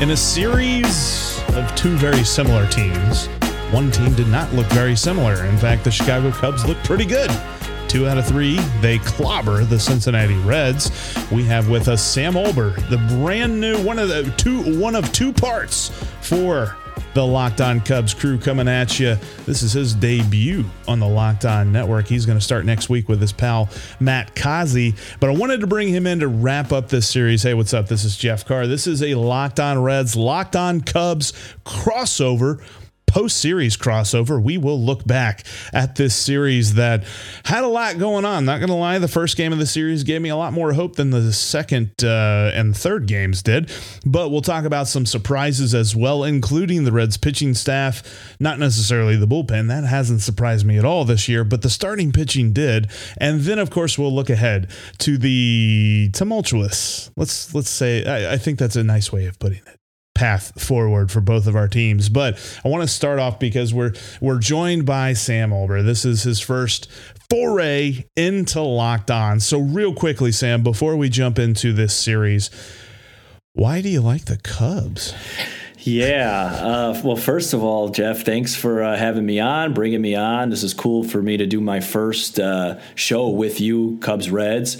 In a series of two very similar teams, one team did not look very similar. In fact, the Chicago Cubs looked pretty good. Two out of three, they clobber the Cincinnati Reds. We have with us Sam Olbur, the brand new one of the two one of two parts for the Locked On Cubs crew coming at you. This is his debut on the Locked On Network. He's going to start next week with his pal Matt Kazi. But I wanted to bring him in to wrap up this series. Hey, what's up? This is Jeff Carr. This is a Locked On Reds, Locked On Cubs crossover post series crossover, we will look back at this series that had a lot going on. Not going to lie, the first game of the series gave me a lot more hope than the second uh, and third games did. But we'll talk about some surprises as well, including the Reds pitching staff. Not necessarily the bullpen, that hasn't surprised me at all this year, but the starting pitching did. And then, of course, we'll look ahead to the tumultuous. Let's let's say I, I think that's a nice way of putting it path forward for both of our teams. But I want to start off because we're we're joined by Sam Olbur. This is his first foray into Locked On. So real quickly, Sam, before we jump into this series, why do you like the Cubs? Yeah. Uh, well, first of all, Jeff, thanks for uh, having me on, bringing me on. This is cool for me to do my first uh, show with you, Cubs Reds.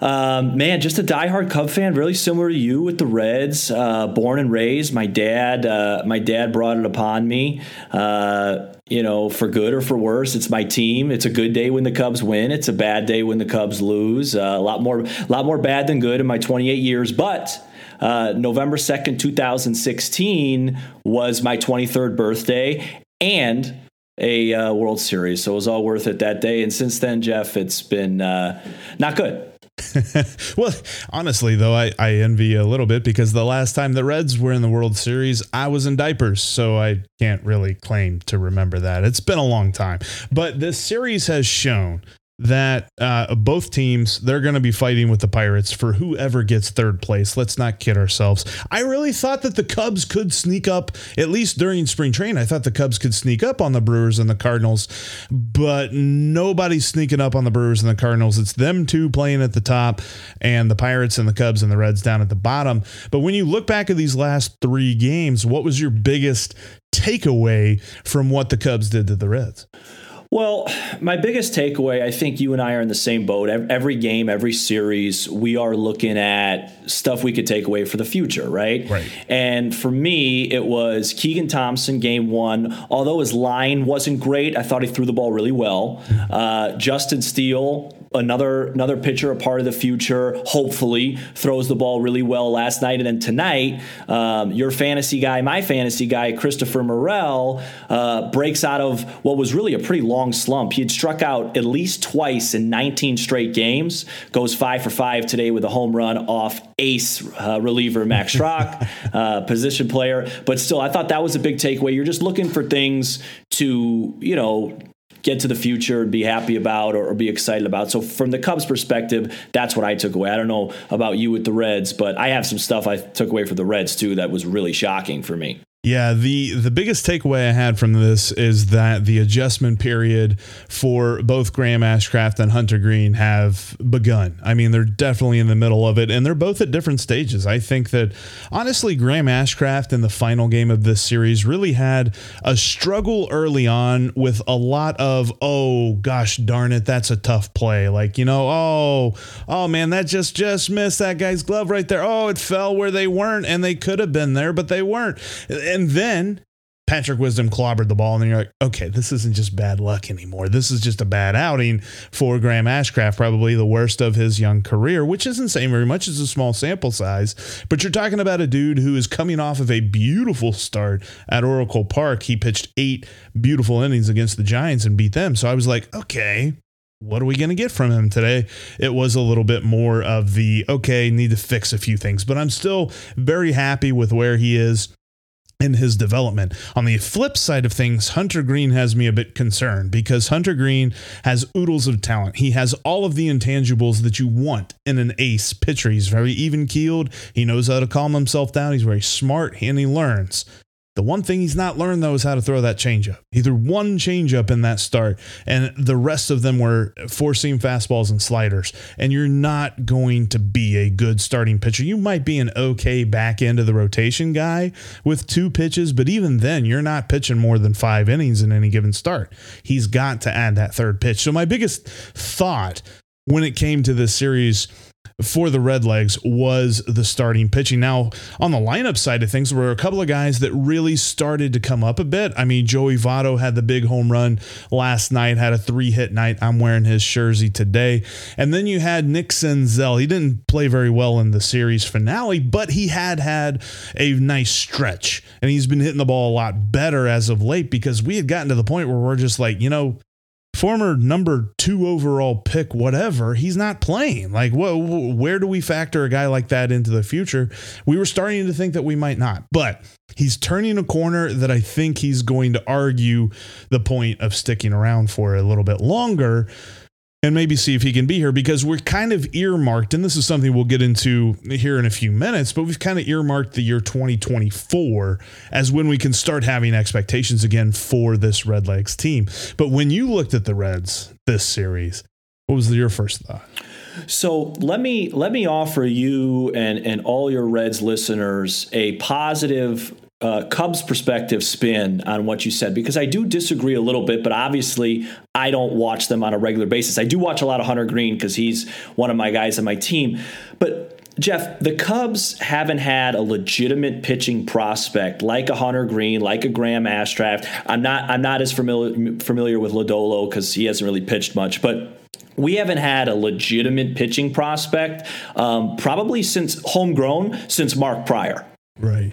Um, man, just a diehard Cub fan, really similar to you with the Reds. Uh, born and raised. My dad, uh, my dad brought it upon me. Uh, you know, for good or for worse, it's my team. It's a good day when the Cubs win. It's a bad day when the Cubs lose. Uh, a lot more, a lot more bad than good in my 28 years, but. Uh, November 2nd, 2016 was my 23rd birthday and a uh, World Series. So it was all worth it that day. And since then, Jeff, it's been uh, not good. well, honestly, though, I, I envy a little bit because the last time the Reds were in the World Series, I was in diapers. So I can't really claim to remember that. It's been a long time. But this series has shown that uh, both teams they're going to be fighting with the Pirates for whoever gets third place. Let's not kid ourselves. I really thought that the Cubs could sneak up at least during spring training. I thought the Cubs could sneak up on the Brewers and the Cardinals, but nobody's sneaking up on the Brewers and the Cardinals. It's them two playing at the top and the Pirates and the Cubs and the Reds down at the bottom. But when you look back at these last 3 games, what was your biggest takeaway from what the Cubs did to the Reds? Well, my biggest takeaway, I think you and I are in the same boat. Every game, every series, we are looking at stuff we could take away for the future, right? Right. And for me, it was Keegan Thompson, game one. Although his line wasn't great, I thought he threw the ball really well. Uh, Justin Steele, another another pitcher, a part of the future. Hopefully, throws the ball really well last night, and then tonight, um, your fantasy guy, my fantasy guy, Christopher Morel, uh, breaks out of what was really a pretty long slump. He had struck out at least twice in 19 straight games. Goes five for five today with a home run off ace uh, reliever Max Schrock, uh, position player. But still, I thought that was a big takeaway. You're just looking for things to you know get to the future and be happy about or, or, be excited about. So from the Cubs perspective, that's what I took away. I don't know about you with the Reds, but I have some stuff I took away for the Reds too that was really shocking for me. Yeah, the the biggest takeaway I had from this is that the adjustment period for both Graham Ashcraft and Hunter Greene have begun. I mean, they're definitely in the middle of it, and they're both at different stages. I think that honestly, Graham Ashcraft in the final game of this series really had a struggle early on with a lot of oh gosh darn it, that's a tough play. Like you know, oh oh man, that just just missed that guy's glove right there. Oh, it fell where they weren't, and they could have been there, but they weren't and then Patrick Wisdom clobbered the ball, and then you're like, okay, this isn't just bad luck anymore. This is just a bad outing for Graham Ashcraft, probably the worst of his young career, which isn't saying very much. It's a small sample size, but you're talking about a dude who is coming off of a beautiful start at Oracle Park. He pitched eight beautiful innings against the Giants and beat them. So I was like, okay, what are we going to get from him today? It was a little bit more of the, okay, need to fix a few things, but I'm still very happy with where he is in his development. On the flip side of things, Hunter Greene has me a bit concerned because Hunter Greene has oodles of talent. He has all of the intangibles that you want in an ace pitcher. He's very even keeled. He knows how to calm himself down. He's very smart and he learns. The one thing he's not learned though is how to throw that changeup. He threw one changeup in that start, and the rest of them were four seam fastballs and sliders. And you're not going to be a good starting pitcher. You might be an okay back end of the rotation guy with two pitches, but even then, you're not pitching more than five innings in any given start. He's got to add that third pitch. So my biggest thought when it came to this series for the Redlegs was the starting pitching. Now, on the lineup side of things, there were a couple of guys that really started to come up a bit. I mean, Joey Votto had the big home run last night, had a three hit night. I'm wearing his jersey today. And then you had Nick Senzel. He didn't play very well in the series finale, but he had had a nice stretch. And he's been hitting the ball a lot better as of late because we had gotten to the point where we're just like, you know, former number two overall pick, whatever, he's not playing. Like, whoa, where do we factor a guy like that into the future? We were starting to think that we might not, but he's turning a corner that I think he's going to argue the point of sticking around for a little bit longer and maybe see if he can be here because we're kind of earmarked, and this is something we'll get into here in a few minutes, but we've kind of earmarked the year 2024 as when we can start having expectations again for this Redlegs team. But when you looked at the Reds this series, what was your first thought? So let me let me offer you and and all your Reds listeners a positive uh, Cubs perspective spin on what you said because I do disagree a little bit, but obviously I don't watch them on a regular basis. I do watch a lot of Hunter Greene because he's one of my guys on my team. But Jeff, the Cubs haven't had a legitimate pitching prospect like a Hunter Greene, like a Graham Ashcraft. I'm not I'm not as familiar familiar with Lodolo because he hasn't really pitched much, but we haven't had a legitimate pitching prospect um, probably since homegrown since Mark Prior. Right.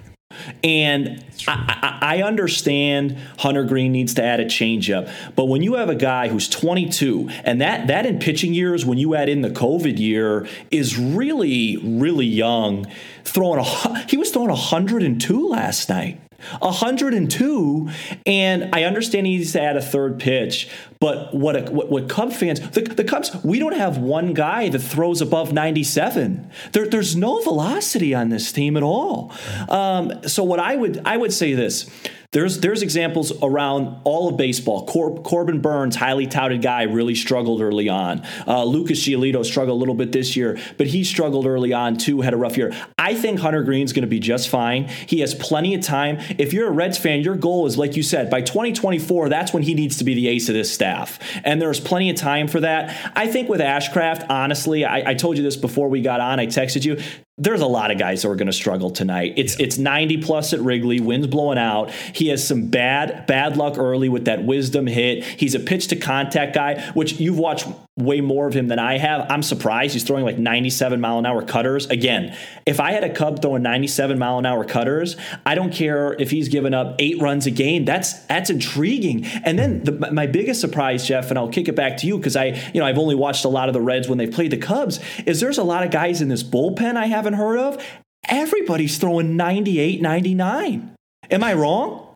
And I, I, understand Hunter Greene needs to add a changeup, but when you have a guy who's 22, and that that in pitching years, when you add in the COVID year, is really really young. Throwing a he was throwing 102 last night. 102, and I understand he needs to add a third pitch, but what a, what, what Cub fans, the, the, Cubs, we don't have one guy that throws above 97. There, there's no velocity on this team at all. Um, so what I would I would say this. There's there's examples around all of baseball. Cor- Corbin Burnes, highly touted guy, really struggled early on. Uh, Lucas Giolito struggled a little bit this year, but he struggled early on too. Had a rough year. I think Hunter Greene's going to be just fine. He has plenty of time. If you're a Reds fan, your goal is like you said by 2024. That's when he needs to be the ace of this staff, and there's plenty of time for that. I think with Ashcraft, honestly, I, I told you this before we got on. I texted you there's a lot of guys who are going to struggle tonight. It's yeah. it's 90 plus at Wrigley, winds blowing out. He has some bad bad luck early with that wisdom hit. He's a pitch to contact guy, which you've watched way more of him than I have. I'm surprised he's throwing like 97 mile an hour cutters. Again, if I had a Cub throwing 97 mile an hour cutters, I don't care if he's given up eight runs a game. That's that's intriguing. And then the, my biggest surprise, Jeff, and I'll kick it back to you because I you know I've only watched a lot of the Reds when they've played the Cubs. Is there's a lot of guys in this bullpen I haven't heard of, everybody's throwing 98, 99. Am I wrong?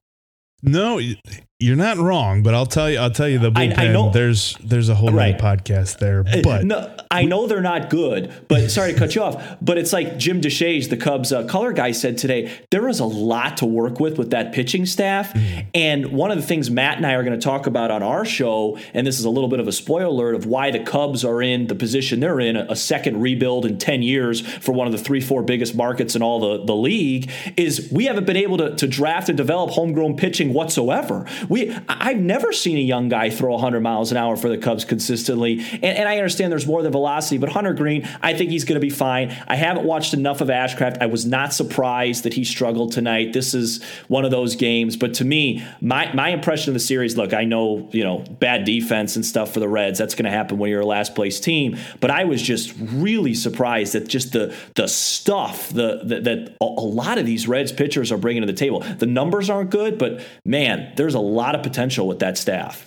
No, you're not wrong, but I'll tell you. I'll tell you the bullpen. I, I know, there's there's a whole right. podcast there, uh, but no, I know they're not good. But sorry to cut you off, but it's like Jim Deshaies, the Cubs uh, color guy, said today. There is a lot to work with with that pitching staff, mm-hmm. and one of the things Matt and I are going to talk about on our show, and this is a little bit of a spoiler alert of why the Cubs are in the position they're in, a second rebuild in ten years for one of the three, four biggest markets in all the the league, is we haven't been able to, to draft and develop homegrown pitching whatsoever. We I've never seen a young guy throw 100 miles an hour for the Cubs consistently. And, and I understand there's more than velocity, but Hunter Greene, I think he's going to be fine. I haven't watched enough of Ashcraft. I was not surprised that he struggled tonight. This is one of those games. But to me, my, my impression of the series look, I know, you know, bad defense and stuff for the Reds. That's going to happen when you're a last place team. But I was just really surprised at just the, the stuff the, the that a lot of these Reds pitchers are bringing to the table. The numbers aren't good, but man, there's a lot of potential with that staff.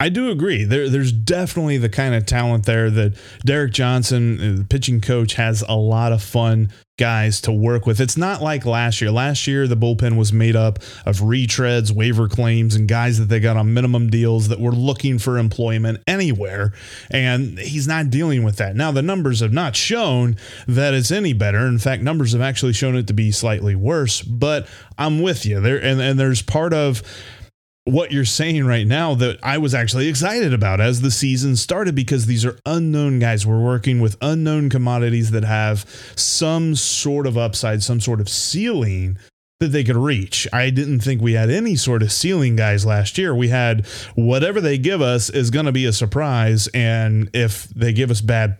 I do agree. There, there's definitely the kind of talent there that Derek Johnson, uh, the pitching coach, has a lot of fun guys to work with. It's not like last year. Last year, the bullpen was made up of retreads, waiver claims, and guys that they got on minimum deals that were looking for employment anywhere. And he's not dealing with that. Now, the numbers have not shown that it's any better. In fact, numbers have actually shown it to be slightly worse. But I'm with you there. And, and there's part of what you're saying right now that I was actually excited about as the season started because these are unknown guys. We're working with unknown commodities that have some sort of upside, some sort of ceiling that they could reach. I didn't think we had any sort of ceiling guys last year. We had whatever they give us is going to be a surprise. And if they give us bad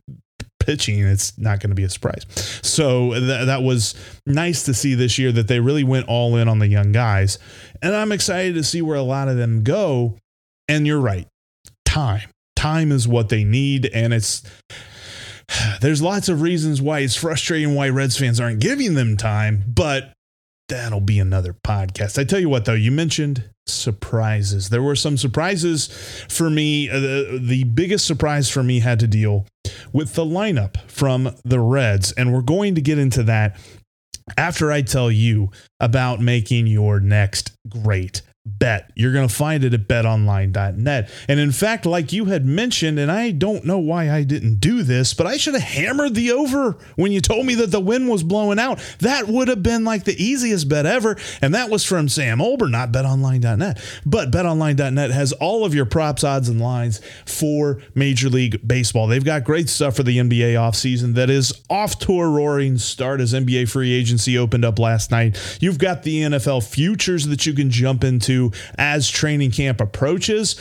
pitching, it's not going to be a surprise. So th- that was nice to see this year that they really went all in on the young guys. And I'm excited to see where a lot of them go. And you're right. Time. Time is what they need. And it's there's lots of reasons why it's frustrating why Reds fans aren't giving them time, but that'll be another podcast. I tell you what, though, you mentioned surprises. There were some surprises for me. Uh, the, the biggest surprise for me had to deal with the lineup from the Reds, and we're going to get into that after I tell you about making your next great bet. You're going to find it at betonline.net. And in fact, like you had mentioned, and I don't know why I didn't do this, but I should have hammered the over when you told me that the wind was blowing out. That would have been like the easiest bet ever. And that was from Sam Olbur, not betonline.net. But betonline.net has all of your props, odds, and lines for Major League Baseball. They've got great stuff for the NBA offseason that is off to a roaring start as NBA free agency opened up last night. You've got the NFL futures that you can jump into as training camp approaches.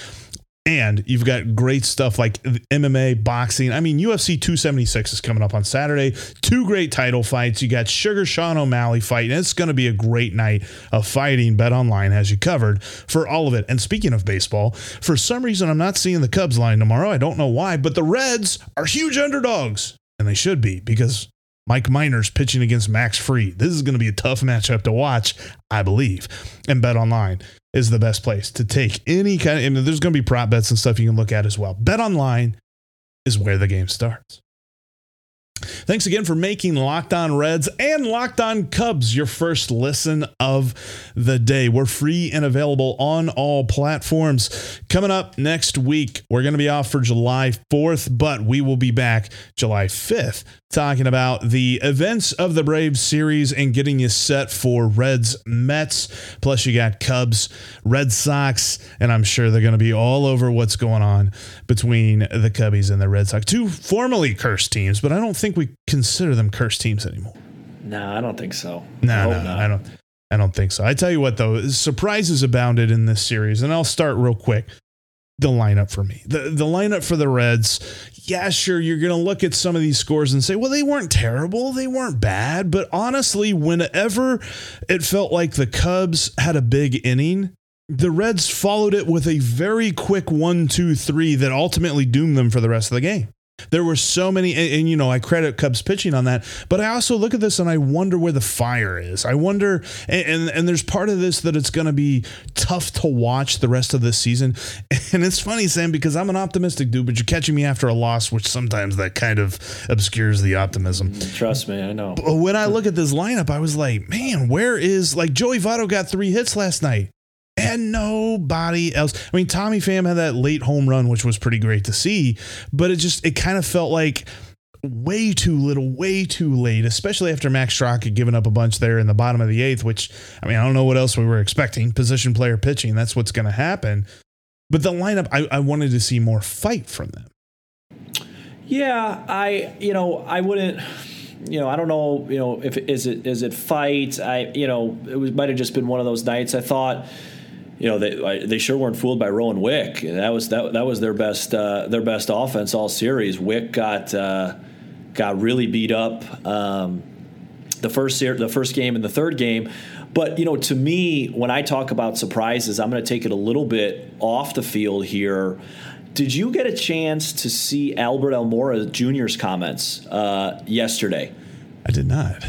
And you've got great stuff like MMA, boxing. I mean, UFC 276 is coming up on Saturday. Two great title fights. You got Sugar Sean O'Malley fighting. It's going to be a great night of fighting. Bet Online has you covered for all of it. And speaking of baseball, for some reason, I'm not seeing the Cubs line tomorrow. I don't know why, but the Reds are huge underdogs. And they should be because Mike Minor's pitching against Max Fried. This is going to be a tough matchup to watch, I believe. And Bet Online is the best place to take any kind of, and there's going to be prop bets and stuff you can look at as well. Bet online is where the game starts. Thanks again for making Locked On Reds and Locked On Cubs your first listen of the day. We're free and available on all platforms. Coming up next week, we're going to be off for July 4th, but we will be back July 5th talking about the events of the Braves series and getting you set for Reds Mets. Plus, you got Cubs, Red Sox, and I'm sure they're going to be all over what's going on between the Cubbies and the Red Sox. Two formerly cursed teams, but I don't think we consider them cursed teams anymore. No, I don't think so. No, no, I don't. I don't think so. I tell you what, though, surprises abounded in this series, and I'll start real quick the lineup for me. The the lineup for the Reds, yeah, sure, you're going to look at some of these scores and say, well, they weren't terrible, they weren't bad, but honestly, whenever it felt like the Cubs had a big inning, the Reds followed it with a very quick one, two, three that ultimately doomed them for the rest of the game. There were so many, and, and, you know, I credit Cubs pitching on that, but I also look at this and I wonder where the fire is. I wonder, and and, and there's part of this that it's going to be tough to watch the rest of this season. And it's funny, Sam, because I'm an optimistic dude, but you're catching me after a loss, which sometimes that kind of obscures the optimism. Mm, trust me, I know. But when I look at this lineup, I was like, man, where is like Joey Votto got three hits last night? And nobody else. I mean, Tommy Pham had that late home run, which was pretty great to see, but it just it kind of felt like way too little, way too late, especially after Max Schrock had given up a bunch there in the bottom of the eighth, which I mean, I don't know what else we were expecting. Position player pitching, that's what's going to happen. But the lineup, I, I wanted to see more fight from them. Yeah, I, you know, I wouldn't you know, I don't know, you know, if is it is it fight? I, you know, it was, might have just been one of those nights. I thought, you know, they they sure weren't fooled by Rowan Wick. That was that that was their best uh, their best offense all series. Wick got uh, got really beat up um, the first the first game and the third game. But you know, to me, when I talk about surprises, I'm going to take it a little bit off the field here. Did you get a chance to see Albert Almora Jr.'s comments uh, yesterday? I did not.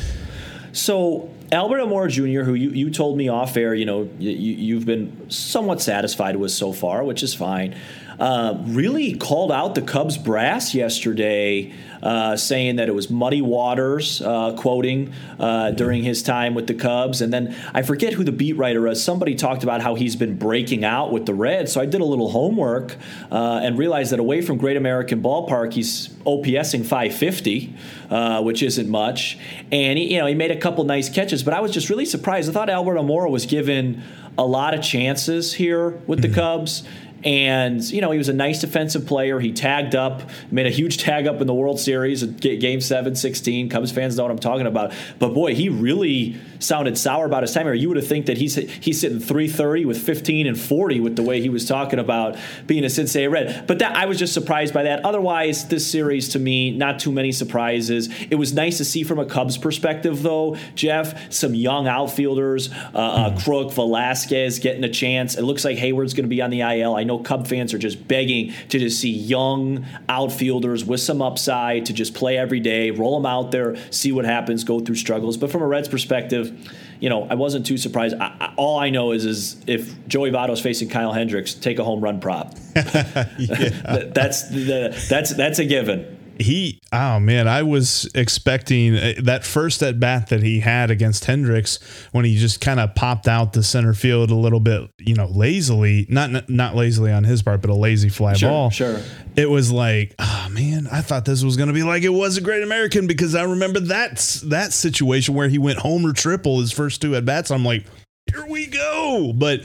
So Albert Almora Jr., who you, you told me off air, you know, you, you've been somewhat satisfied with so far, which is fine. Uh, really called out the Cubs brass yesterday uh, saying that it was muddy waters, uh, quoting uh, during his time with the Cubs. And then I forget who the beat writer is. Somebody talked about how he's been breaking out with the Reds. So I did a little homework uh, and realized that away from Great American Ballpark, he's OPSing 550, uh, which isn't much. And he, you know, he made a couple nice catches, but I was just really surprised. I thought Albert Almora was given a lot of chances here with the mm-hmm. Cubs. And, you know, he was a nice defensive player. He tagged up, made a huge tag up in the World Series, game 7, 16. Cubs fans know what I'm talking about. But boy, he really sounded sour about his time here. You would have think that he's he's sitting 330 with 15 and 40 with the way he was talking about being a Cincinnati Red. But that I was just surprised by that. Otherwise, this series to me, not too many surprises. It was nice to see from a Cubs perspective, though, Jeff, some young outfielders, uh, uh. Crook, Velazquez getting a chance. It looks like Hayward's going to be on the IL. I know Cub fans are just begging to just see young outfielders with some upside to just play every day, roll them out there, see what happens, go through struggles. But from a Reds perspective, you know, I wasn't too surprised. I, I, all I know is, is if Joey Votto's facing Kyle Hendricks, take a home run prop. that's the, that's that's a given he oh man i was expecting uh, that first at bat that he had against hendricks when he just kind of popped out the center field a little bit you know lazily not not lazily on his part but a lazy fly sure, ball. sure. It was like oh man i thought this was going to be like it was a great american because i remember that that situation where he went homer triple his first two at bats. I'm like here we go. But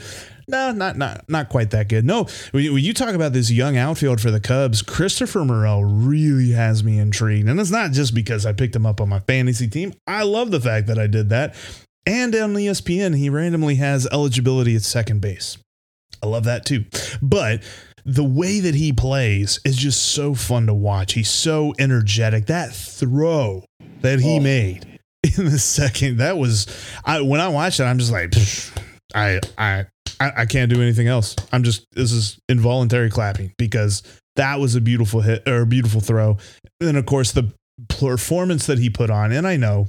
no, not not not quite that good. No, when you, talk about this young outfield for the Cubs, Christopher Morel really has me intrigued, and it's not just because I picked him up on my fantasy team. I love the fact that I did that. And on ESPN, he randomly has eligibility at second base. I love that too. But the way that he plays is just so fun to watch. He's so energetic. That throw that he oh. made in the second, that was I when I watched it, I'm just like I I I, I can't do anything else. I'm just this is involuntary clapping because that was a beautiful hit or a beautiful throw. And then of course the performance that he put on, and I know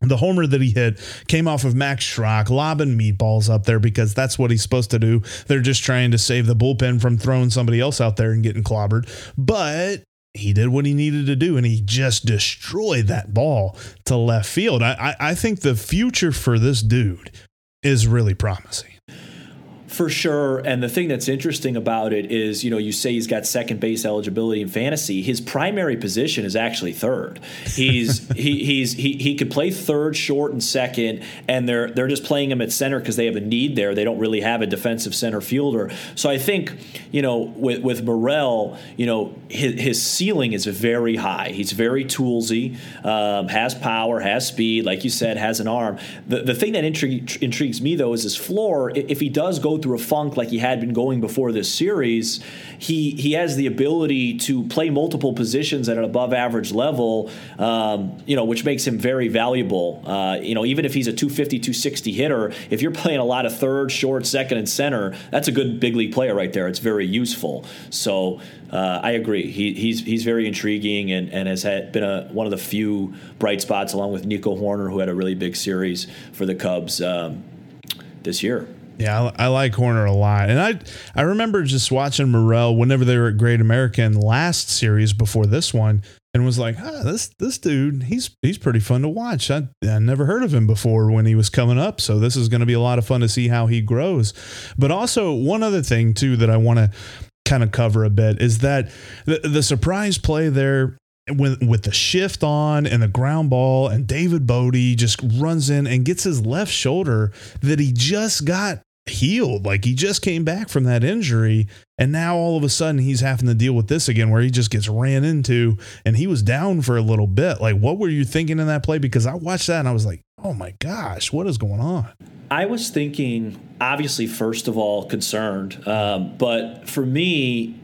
the homer that he hit came off of Max Schrock lobbing meatballs up there because that's what he's supposed to do. They're just trying to save the bullpen from throwing somebody else out there and getting clobbered. But he did what he needed to do and he just destroyed that ball to left field. I, I, I think the future for this dude is really promising. For sure. And the thing that's interesting about it is, you know, you say he's got second base eligibility in fantasy. His primary position is actually third. He's he he's he he could play third, short, and second, and they're they're just playing him at center because they have a need there. They don't really have a defensive center fielder. So I think, you know, with with Morel, you know, his, his ceiling is very high. He's very toolsy, um, has power, has speed, like you said, has an arm. The the thing that intrig- intrigues me though is his floor. If he does go through a funk like he had been going before this series, he he has the ability to play multiple positions at an above average level, um, you know, which makes him very valuable. Uh, you know, even if he's a 250, 260 hitter, if you're playing a lot of third, short, second, and center, that's a good big league player right there. It's very useful. So uh, I agree. He, he's he's very intriguing and, and has had, been a, one of the few bright spots, along with Nico Hoerner, who had a really big series for the Cubs um, this year. Yeah, I, I, like Hoerner a lot, and I I remember just watching Morel whenever they were at Great American last series before this one, and was like, ah, this this dude, he's he's pretty fun to watch. I I never heard of him before when he was coming up, so this is going to be a lot of fun to see how he grows. But also one other thing too that I want to kind of cover a bit is that the, the surprise play there with with the shift on and the ground ball and David Bote just runs in and gets his left shoulder that he just got healed. Like he just came back from that injury. And now all of a sudden he's having to deal with this again where he just gets ran into and he was down for a little bit. Like what were you thinking in that play? Because I watched that and I was like oh my gosh what is going on? I was thinking obviously first of all concerned. Um, but for me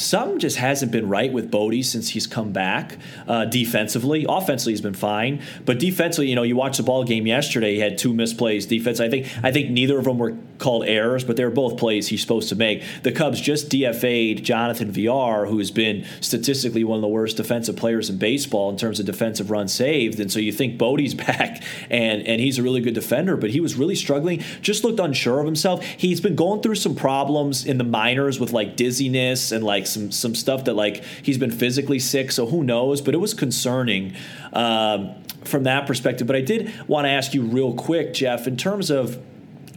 something just hasn't been right with Bote since he's come back. Uh, defensively, offensively, he's been fine, but defensively, you know, you watched the ball game yesterday. He had two misplays. Defense, I think, I think neither of them were called errors, but they were both plays he's supposed to make. The Cubs just DFA'd Jonathan Villar, who has been statistically one of the worst defensive players in baseball in terms of defensive runs saved, and so you think Bote's back, and and he's a really good defender, but he was really struggling. Just looked unsure of himself. He's been going through some problems in the minors with like dizziness and like some some stuff that like he's been physically sick. So who knows? But it was concerning um, from that perspective. But I did want to ask you real quick, Jeff, in terms of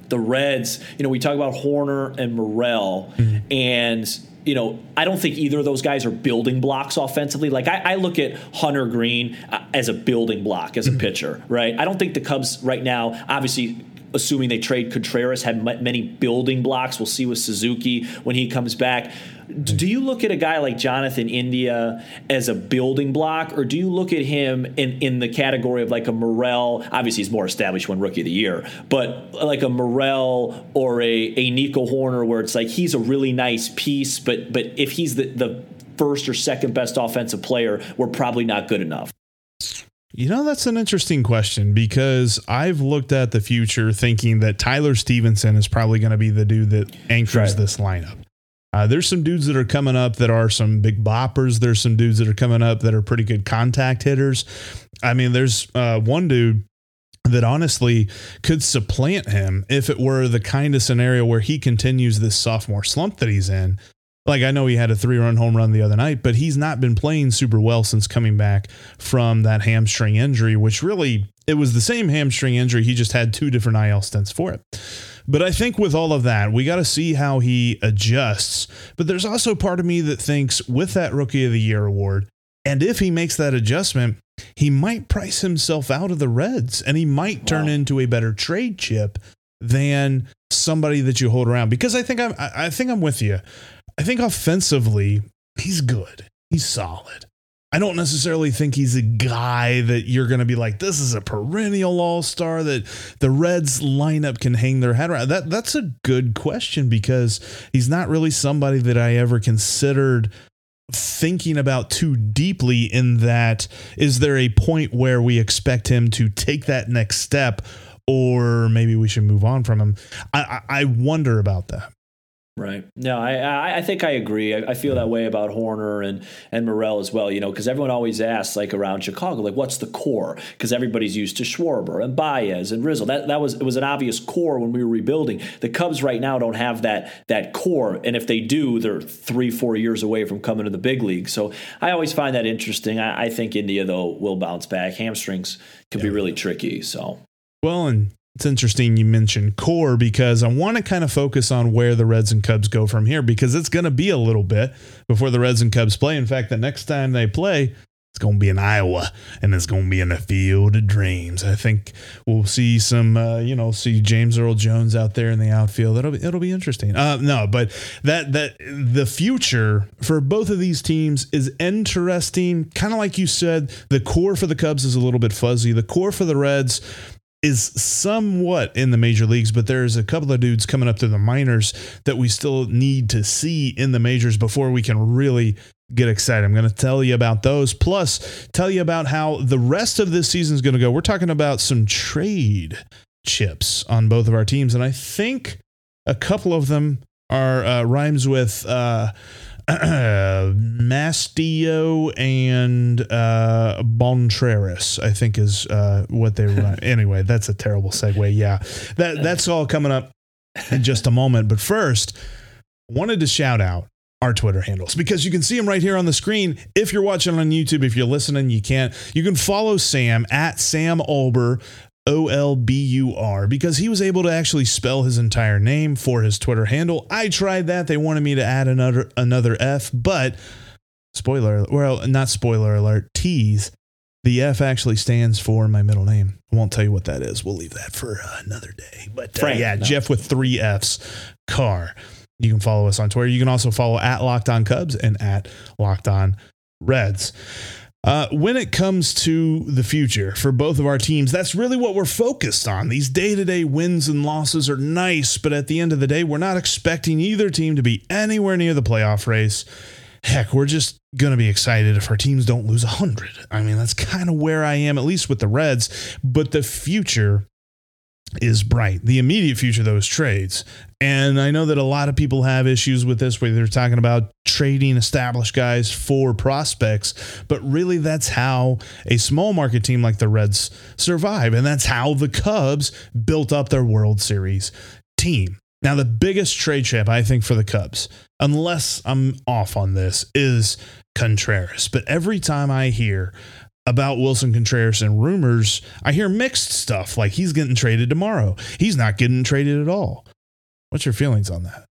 the Reds. You know, we talk about Hoerner and Morel, mm-hmm. and you know, I don't think either of those guys are building blocks offensively. Like I, I look at Hunter Greene uh, as a building block as a mm-hmm. pitcher, right? I don't think the Cubs right now, obviously assuming they trade Contreras, had many building blocks. We'll see with Suzuki when he comes back. Do you look at a guy like Jonathan India as a building block, or do you look at him in, in the category of like a Morel? Obviously, he's more established one rookie of the year, but like a Morel or a, a Nico Hoerner, where it's like he's a really nice piece, but but if he's the, the first or second best offensive player, we're probably not good enough. You know, that's an interesting question because I've looked at the future thinking that Tyler Stephenson is probably going to be the dude that anchors right. this lineup. Uh, there's some dudes that are coming up that are some big boppers. There's some dudes that are coming up that are pretty good contact hitters. I mean, there's uh, one dude that honestly could supplant him if it were the kind of scenario where he continues this sophomore slump that he's in like I know he had a three run home run the other night, but he's not been playing super well since coming back from that hamstring injury, which really it was the same hamstring injury. He just had two different IL stints for it. But I think with all of that, we got to see how he adjusts. But there's also part of me that thinks with that Rookie of the Year award, and if he makes that adjustment, he might price himself out of the Reds and he might turn wow. into a better trade chip than somebody that you hold around because I think I'm I think I'm with you. I think offensively, he's good. He's solid. I don't necessarily think he's a guy that you're going to be like, this is a perennial all star that the Reds lineup can hang their head around. That that's a good question because he's not really somebody that I ever considered thinking about too deeply. In that, is there a point where we expect him to take that next step, or maybe we should move on from him? I I, I wonder about that. Right. No, I I think I agree. I, I, feel that way about Hoerner and and Morel as well. You know, because everyone always asks like around Chicago, like what's the core? Because everybody's used to Schwarber and Baez and Rizzo. That that was it was an obvious core when we were rebuilding. The Cubs right now don't have that that core, and if they do, they're three four years away from coming to the big league. So I always find that interesting. I, I think India though will bounce back. Hamstrings can yeah. be really tricky. So well, and it's interesting you mentioned core because I want to kind of focus on where the Reds and Cubs go from here because it's going to be a little bit before the Reds and Cubs play. In fact, the next time they play, it's going to be in Iowa and it's going to be in the field of dreams. I think we'll see some, uh, you know, see James Earl Jones out there in the outfield. It'll be, it'll be interesting. Uh, no, but that, that the future for both of these teams is interesting. Kind of like you said, the core for the Cubs is a little bit fuzzy. The core for the Reds, is somewhat in the major leagues, but there's a couple of dudes coming up to the minors that we still need to see in the majors before we can really get excited. I'm going to tell you about those, plus tell you about how the rest of this season is going to go. We're talking about some trade chips on both of our teams, and I think a couple of them are uh, rhymes with. Uh, Mastillo and uh, Bontreras, I think is uh, what they were. anyway, that's a terrible segue. Yeah, that that's all coming up in just a moment. But first, wanted to shout out our Twitter handles because you can see them right here on the screen. If you're watching on YouTube, if you're listening, you can't. You can follow Sam at Sam Olbur. O L B U R because he was able to actually spell his entire name for his Twitter handle. I tried that. They wanted me to add another another F, but spoiler well, not spoiler alert, tease. The F actually stands for my middle name. I won't tell you what that is. We'll leave that for uh, another day. But uh, Frank, yeah, no. Jeff with three F's, car. You can follow us on Twitter. You can also follow at Locked On Cubs and at Locked On Reds. Uh, when it comes to the future for both of our teams, that's really what we're focused on. These day to day wins and losses are nice, but at the end of the day, we're not expecting either team to be anywhere near the playoff race. heck, we're just going to be excited if our teams don't lose 100. I mean, that's kind of where I am, at least with the Reds. But the future is bright. The immediate future, of those trades. And I know that a lot of people have issues with this, where they're talking about trading established guys for prospects. But really, that's how a small market team like the Reds survive. And that's how the Cubs built up their World Series team. Now, the biggest trade chip, I think, for the Cubs, unless I'm off on this, is Contreras. But every time I hear about Willson Contreras and rumors, I hear mixed stuff like he's getting traded tomorrow. He's not getting traded at all. What's your feelings on that?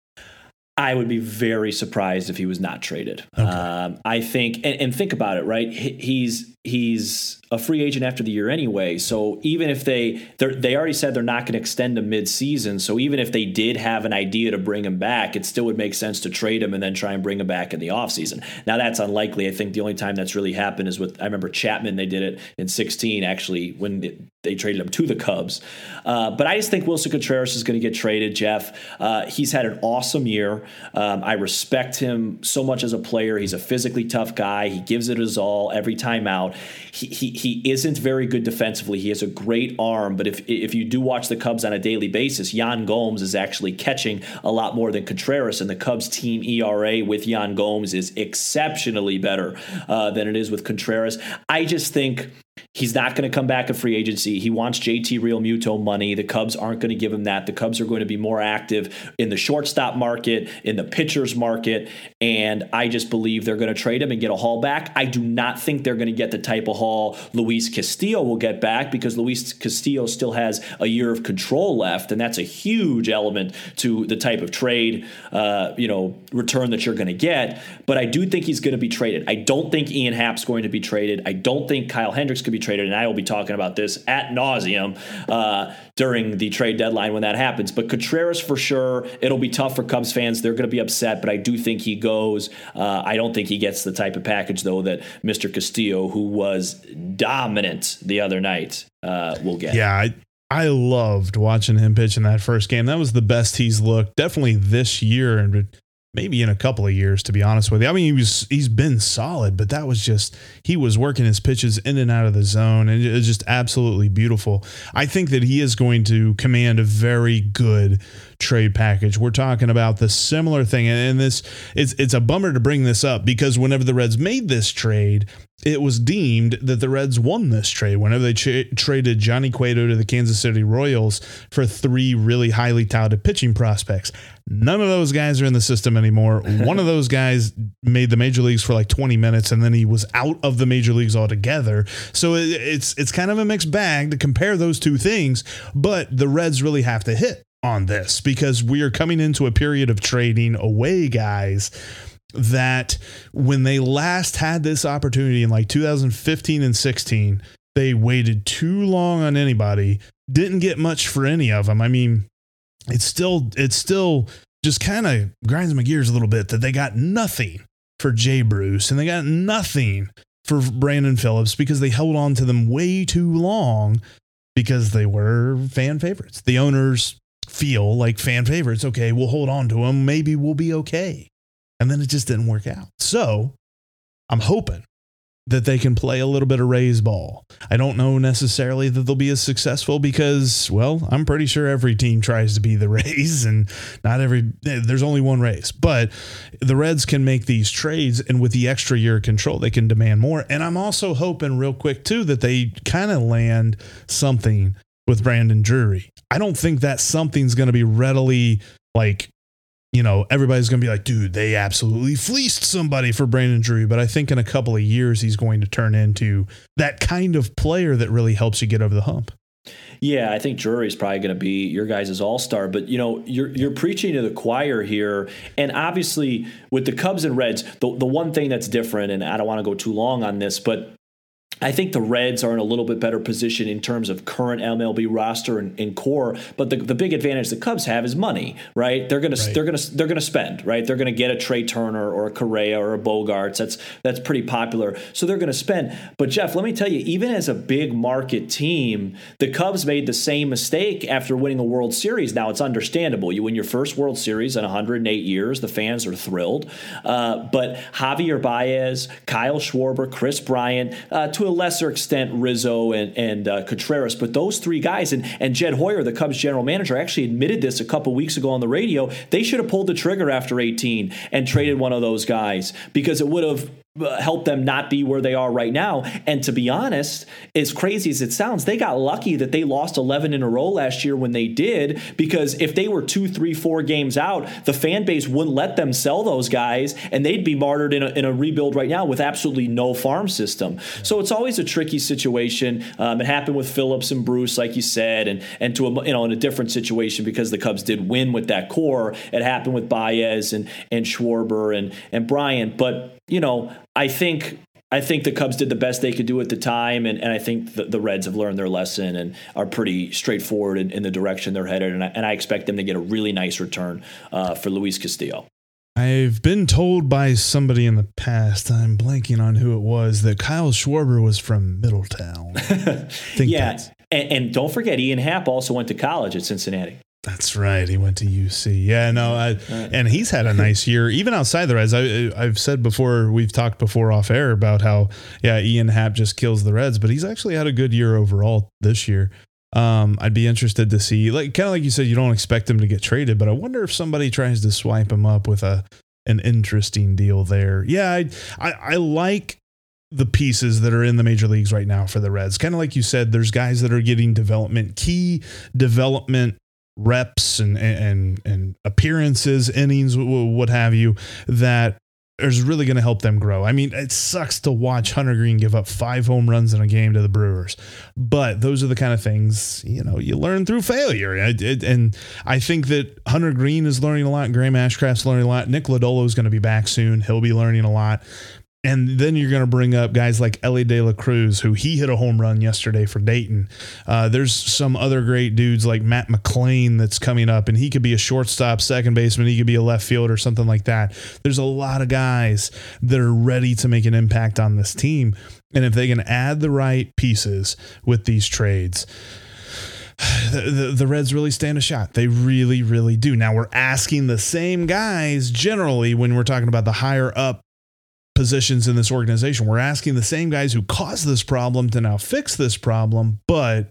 I would be very surprised if he was not traded. Okay. Um, I think, and, and, think about it, right? He's he's a free agent after the year anyway. So even if they they already said they're not going to extend him mid-season, so even if they did have an idea to bring him back, it still would make sense to trade him and then try and bring him back in the offseason. Now that's unlikely. I think the only time that's really happened is with I remember Chapman. They did it in 16 actually when they traded him to the Cubs. Uh, but I just think Willson Contreras is going to get traded. Jeff, uh, he's had an awesome year. Um, I respect him so much as a player. He's a physically tough guy. He gives it his all every time out. He, he, he isn't very good defensively. He has a great arm, but if if you do watch the Cubs on a daily basis, Yan Gomes is actually catching a lot more than Contreras, and the Cubs team ERA with Yan Gomes is exceptionally better uh, than it is with Contreras. I just think He's not going to come back a free agency. He wants JT Realmuto money. The Cubs aren't going to give him that. The Cubs are going to be more active in the shortstop market, in the pitchers market, and I just believe they're going to trade him and get a haul back. I do not think they're going to get the type of haul Luis Castillo will get back because Luis Castillo still has a year of control left, and that's a huge element to the type of trade, uh, you know, return that you're going to get. But I do think he's going to be traded. I don't think Ian Happ's going to be traded. I don't think Kyle Hendricks could be traded, and I will be talking about this at nauseum uh, during the trade deadline when that happens. But Contreras for sure, it'll be tough for Cubs fans. They're going to be upset, but I do think he goes. Uh, I don't think he gets the type of package though that Mr. Castillo, who was dominant the other night, uh, will get. Yeah. I- I loved watching him pitch in that first game. That was the best he's looked definitely this year and maybe in a couple of years to be honest with you. I mean he was he's been solid, but that was just he was working his pitches in and out of the zone and it was just absolutely beautiful. I think that he is going to command a very good trade package. We're talking about the similar thing and this it's it's a bummer to bring this up because whenever the Reds made this trade, it was deemed that the Reds won this trade whenever they tra- traded Johnny Cueto to the Kansas City Royals for three really highly touted pitching prospects. None of those guys are in the system anymore. One of those guys made the major leagues for like 20 minutes and then he was out of the major leagues altogether. So it, it's it's kind of a mixed bag to compare those two things, but the Reds really have to hit on this because we are coming into a period of trading away guys that when they last had this opportunity in like 2015 and 16, they waited too long on anybody, didn't get much for any of them. I mean, it's still it's still just kind of grinds my gears a little bit that they got nothing for Jay Bruce and they got nothing for Brandon Phillips because they held on to them way too long because they were fan favorites. The owners feel like fan favorites. Okay, we'll hold on to them. Maybe we'll be okay. And then it just didn't work out. So I'm hoping that they can play a little bit of Rays ball. I don't know necessarily that they'll be as successful because, well, I'm pretty sure every team tries to be the Rays and not every, there's only one Rays. But the Reds can make these trades and with the extra year of control, they can demand more. And I'm also hoping, real quick, too, that they kind of land something with Brandon Drury. I don't think that something's going to be readily like you know, everybody's going to be like, dude, they absolutely fleeced somebody for Brandon Drury. But I think in a couple of years, he's going to turn into that kind of player that really helps you get over the hump. Yeah, I think Drury is probably going to be your guys' all star. But you know, you're you're preaching to the choir here, and obviously with the Cubs and Reds, the the one thing that's different, and I don't want to go too long on this, but I think the Reds are in a little bit better position in terms of current MLB roster and, and core. But the, the big advantage the Cubs have is money, right? They're gonna right. they're gonna they're gonna spend, right? They're gonna get a Trea Turner or a Correa or a Bogaerts. That's that's pretty popular. So they're gonna spend. But Jeff, let me tell you, even as a big market team, the Cubs made the same mistake after winning a World Series. Now it's understandable. You win your first World Series in 108 years. The fans are thrilled. Uh, but Javier Baez, Kyle Schwarber, Kris Bryant, uh, to a lesser extent Rizzo and, and uh, Contreras, but those three guys and, and Jed Hoyer, the Cubs general manager, actually admitted this a couple weeks ago on the radio. They should have pulled the trigger after 18 and traded one of those guys because it would have help them not be where they are right now. And to be honest, as crazy as it sounds, they got lucky that they lost 11 in a row last year when they did, because if they were two, three, four games out, the fan base wouldn't let them sell those guys, and they'd be martyred in a, in a rebuild right now with absolutely no farm system. So it's always a tricky situation. Um, it happened with Phillips and Bruce, like you said, and and to a, you know in a different situation because the Cubs did win with that core. It happened with Baez and and Schwarber and and Bryant, but you know, I think I think the Cubs did the best they could do at the time, and, and I think the, the Reds have learned their lesson and are pretty straightforward in, in the direction they're headed. And I, and I, expect them to get a really nice return uh, for Luis Castillo. I've been told by somebody in the past, I'm blanking on who it was, that Kyle Schwarber was from Middletown. yeah. And, and, don't forget, Ian Happ also went to college at Cincinnati. That's right. He went to UC. Yeah, no, I, and he's had a nice year, even outside the Reds. I, I've said before, we've talked before off air about how, yeah, Ian Happ just kills the Reds, but he's actually had a good year overall this year. Um, I'd be interested to see, like, kind of like you said, you don't expect him to get traded, but I wonder if somebody tries to swipe him up with a an interesting deal there. Yeah, I, I, I like the pieces that are in the major leagues right now for the Reds. Kind of like you said, there's guys that are getting development, key development reps and and and appearances, innings, what have you, that is really going to help them grow. I mean, it sucks to watch Hunter Greene give up five home runs in a game to the Brewers, but those are the kind of things you know you learn through failure. And I think that Hunter Greene is learning a lot. Graham Ashcraft's learning a lot. Nick Lodolo is going to be back soon. He'll be learning a lot. And then you're going to bring up guys like Elly De La Cruz, who he hit a home run yesterday for Dayton. Uh, there's some other great dudes like Matt McLain that's coming up, and he could be a shortstop, second baseman. He could be a left field or something like that. There's a lot of guys that are ready to make an impact on this team. And if they can add the right pieces with these trades, the, the, the, Reds really stand a shot. They really, really do. Now we're asking the same guys generally when we're talking about the higher up positions in this organization. We're asking the same guys who caused this problem to now fix this problem, but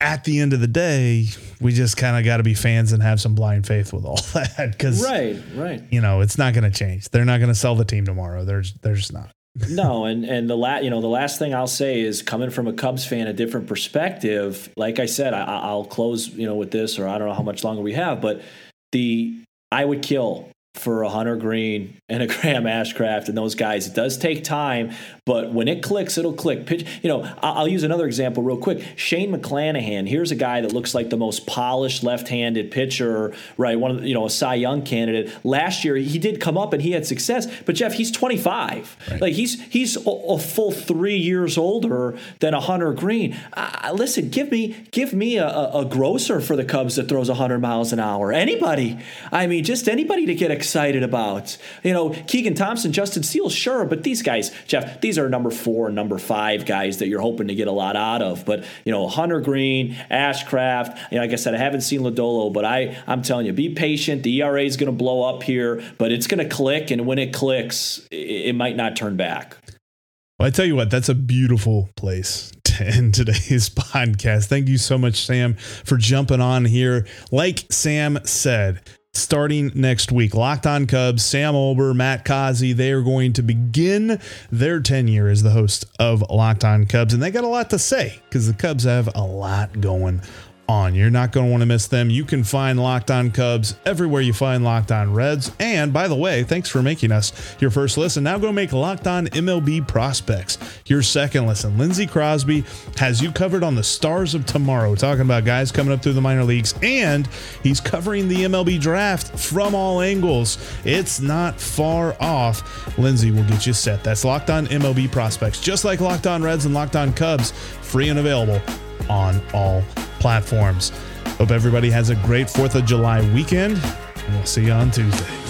at the end of the day, we just kind of got to be fans and have some blind faith with all that because right, right. You know, it's not going to change. They're not going to sell the team tomorrow. There's, there's not. no, and and the last, you know the last thing I'll say is coming from a Cubs fan, a different perspective. Like I said, I, I'll close you know with this, or I don't know how much longer we have, but the I would kill for a Hunter Greene and a Graham Ashcraft and those guys. It does take time, but when it clicks, it'll click. Pitch, you know, I'll use another example real quick. Shane McClanahan. Here's a guy that looks like the most polished left-handed pitcher, right? One of the, you know a Cy Young candidate. Last year he did come up and he had success, but Jeff, he's 25. Right. Like he's he's a, a, full three years older than a Hunter Greene. Uh, listen, give me give me a, a grocer for the Cubs that throws 100 miles an hour. Anybody. I mean, just anybody to get a excited about. You know, Keegan Thompson, Justin Steele, sure, but these guys, Jeff, these are number four and number five guys that you're hoping to get a lot out of. But you know, Hunter Greene, Ashcraft. You know, like I said, I haven't seen Lodolo, but I I'm telling you, be patient. The ERA is going to blow up here, but it's going to click, and when it clicks, it, it might not turn back. Well, I tell you what, that's a beautiful place to end today's podcast. Thank you so much, Sam, for jumping on here. Like Sam said, starting next week. Locked on Cubs, Sam Olbur, Matt Causey, they are going to begin their tenure as the host of Locked on Cubs. And they got a lot to say because the Cubs have a lot going on. You're not going to want to miss them. You can find Locked On Cubs everywhere you find Locked On Reds. And by the way, thanks for making us your first listen. Now go make Locked On MLB Prospects your second listen. Lindsey Crosby has you covered on the stars of tomorrow, talking about guys coming up through the minor leagues, and he's covering the MLB draft from all angles. It's not far off. Lindsey will get you set. That's Locked On MLB Prospects, just like Locked On Reds and Locked On Cubs, free and available on all platforms. Hope everybody has a great 4th of July weekend, and we'll see you on Tuesday.